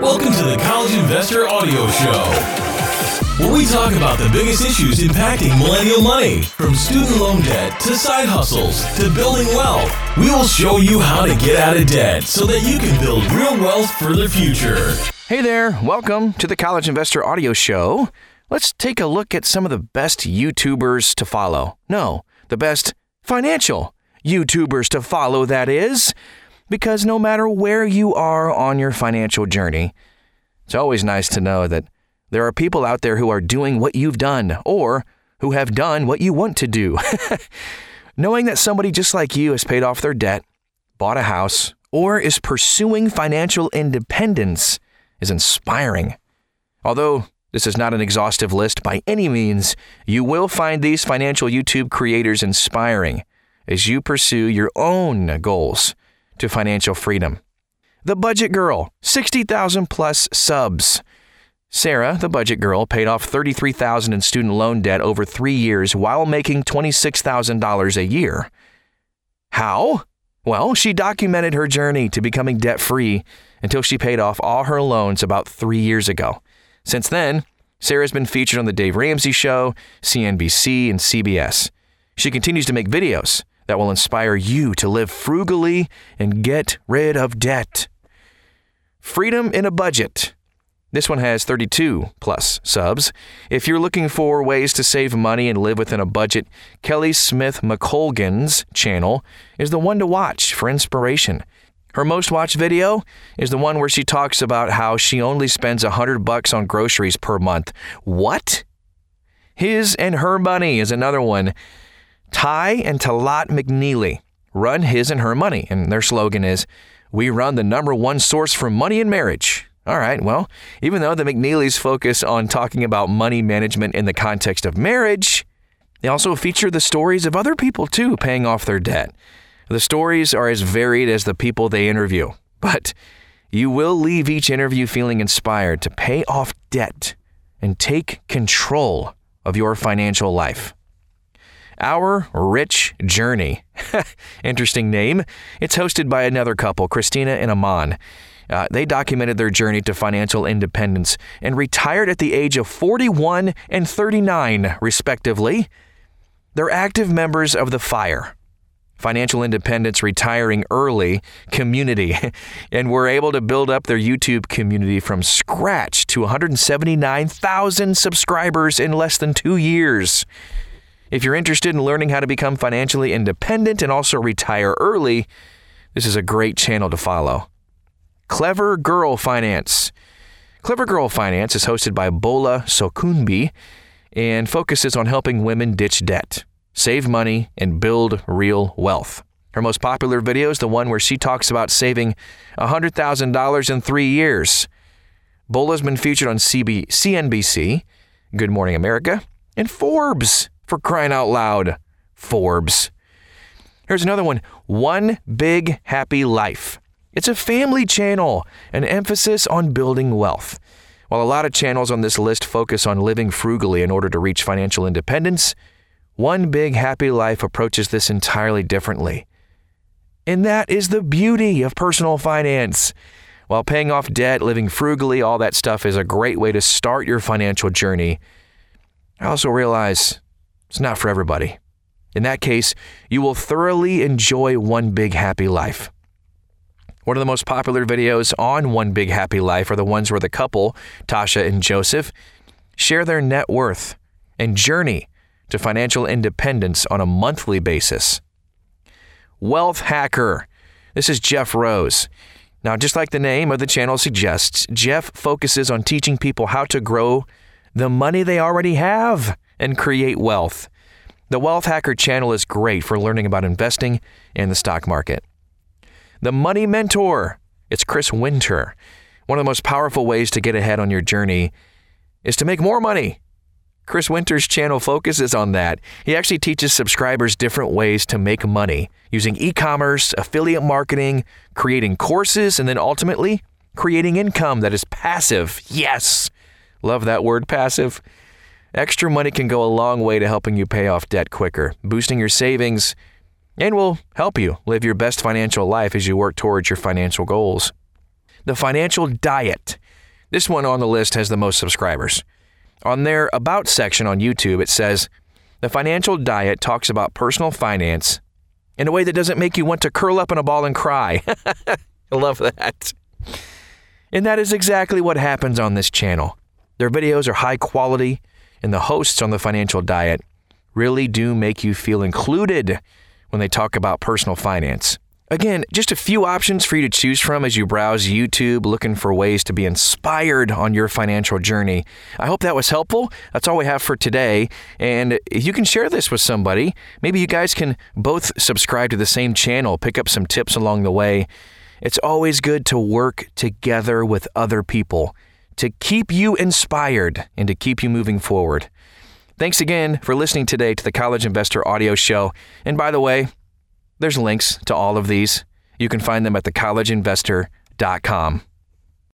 Welcome to the College Investor Audio Show, where we talk about the biggest issues impacting millennial money, from student loan debt to side hustles to building wealth. We will show you how to get out of debt so that you can build real wealth for the future. Hey there, welcome to the College Investor Audio Show. Let's take a look at some of the best YouTubers to follow. No, the best financial YouTubers to follow, that is. Because no matter where you are on your financial journey, it's always nice to know that there are people out there who are doing what you've done or who have done what you want to do. Knowing that somebody just like you has paid off their debt, bought a house, or is pursuing financial independence is inspiring. Although this is not an exhaustive list by any means, you will find these financial YouTube creators inspiring as you pursue your own goals to financial freedom. The Budget Girl, 60,000 plus subs. Sarah, the budget girl, paid off 33,000 in student loan debt over 3 years while making $26,000 a year. How? Well, she documented her journey to becoming debt-free until she paid off all her loans about 3 years ago. Since then, Sarah's been featured on the Dave Ramsey show, CNBC, and CBS. She continues to make videos that will inspire you to live frugally and get rid of debt. Freedom in a budget. This one has 32 plus subs. If you're looking for ways to save money and live within a budget, Kelly Smith McColgan's channel is the one to watch for inspiration. Her most watched video is the one where she talks about how she only spends 100 bucks on groceries per month. What? His and Her Money is another one. Tai and Talaat McNeely run His and Her Money, and their slogan is, We run the number one source for money in marriage. All right, well, even though the McNeelys focus on talking about money management in the context of marriage, they also feature the stories of other people too paying off their debt. The stories are as varied as the people they interview, but you will leave each interview feeling inspired to pay off debt and take control of your financial life. Our Rich Journey. Interesting name. It's hosted by another couple, Christina and Aman. Uh, they documented their journey to financial independence and retired at the age of 41 and 39, respectively. They're active members of the FIRE, Financial Independence Retiring Early community, and were able to build up their YouTube community from scratch to 179,000 subscribers in less than two years. If you're interested in learning how to become financially independent and also retire early, this is a great channel to follow. Clever Girl Finance. Clever Girl Finance is hosted by Bola Sokunbi and focuses on helping women ditch debt, save money, and build real wealth. Her most popular video is the one where she talks about saving $100,000 in three years. Bola's been featured on CB, CNBC, Good Morning America, and Forbes for crying out loud. Forbes. Here's another one One Big Happy Life. It's a family channel, an emphasis on building wealth. While a lot of channels on this list focus on living frugally in order to reach financial independence, One Big Happy Life approaches this entirely differently. And that is the beauty of personal finance. While paying off debt, living frugally, all that stuff is a great way to start your financial journey. I also realize it's not for everybody. In that case, you will thoroughly enjoy One Big Happy Life. One of the most popular videos on One Big Happy Life are the ones where the couple, Tasha and Joseph, share their net worth and journey to financial independence on a monthly basis. Wealth Hacker. This is Jeff Rose. Now, just like the name of the channel suggests, Jeff focuses on teaching people how to grow the money they already have and create wealth. The Wealth Hacker channel is great for learning about investing and the stock market. The Money Mentor. It's Chris Winter. One of the most powerful ways to get ahead on your journey is to make more money. Chris Winter's channel focuses on that. He actually teaches subscribers different ways to make money using e commerce, affiliate marketing, creating courses, and then ultimately creating income that is passive. Yes! Love that word, passive. Extra money can go a long way to helping you pay off debt quicker, boosting your savings, and will help you live your best financial life as you work towards your financial goals. The financial diet. This one on the list has the most subscribers. On their About section on YouTube, it says, The financial diet talks about personal finance in a way that doesn't make you want to curl up in a ball and cry. I love that. And that is exactly what happens on this channel. Their videos are high quality, and the hosts on the financial diet really do make you feel included when they talk about personal finance. Again, just a few options for you to choose from as you browse YouTube looking for ways to be inspired on your financial journey. I hope that was helpful. That's all we have for today. And if you can share this with somebody. Maybe you guys can both subscribe to the same channel, pick up some tips along the way. It's always good to work together with other people to keep you inspired and to keep you moving forward. Thanks again for listening today to the College Investor Audio Show. And by the way, there's links to all of these. You can find them at thecollegeinvestor.com.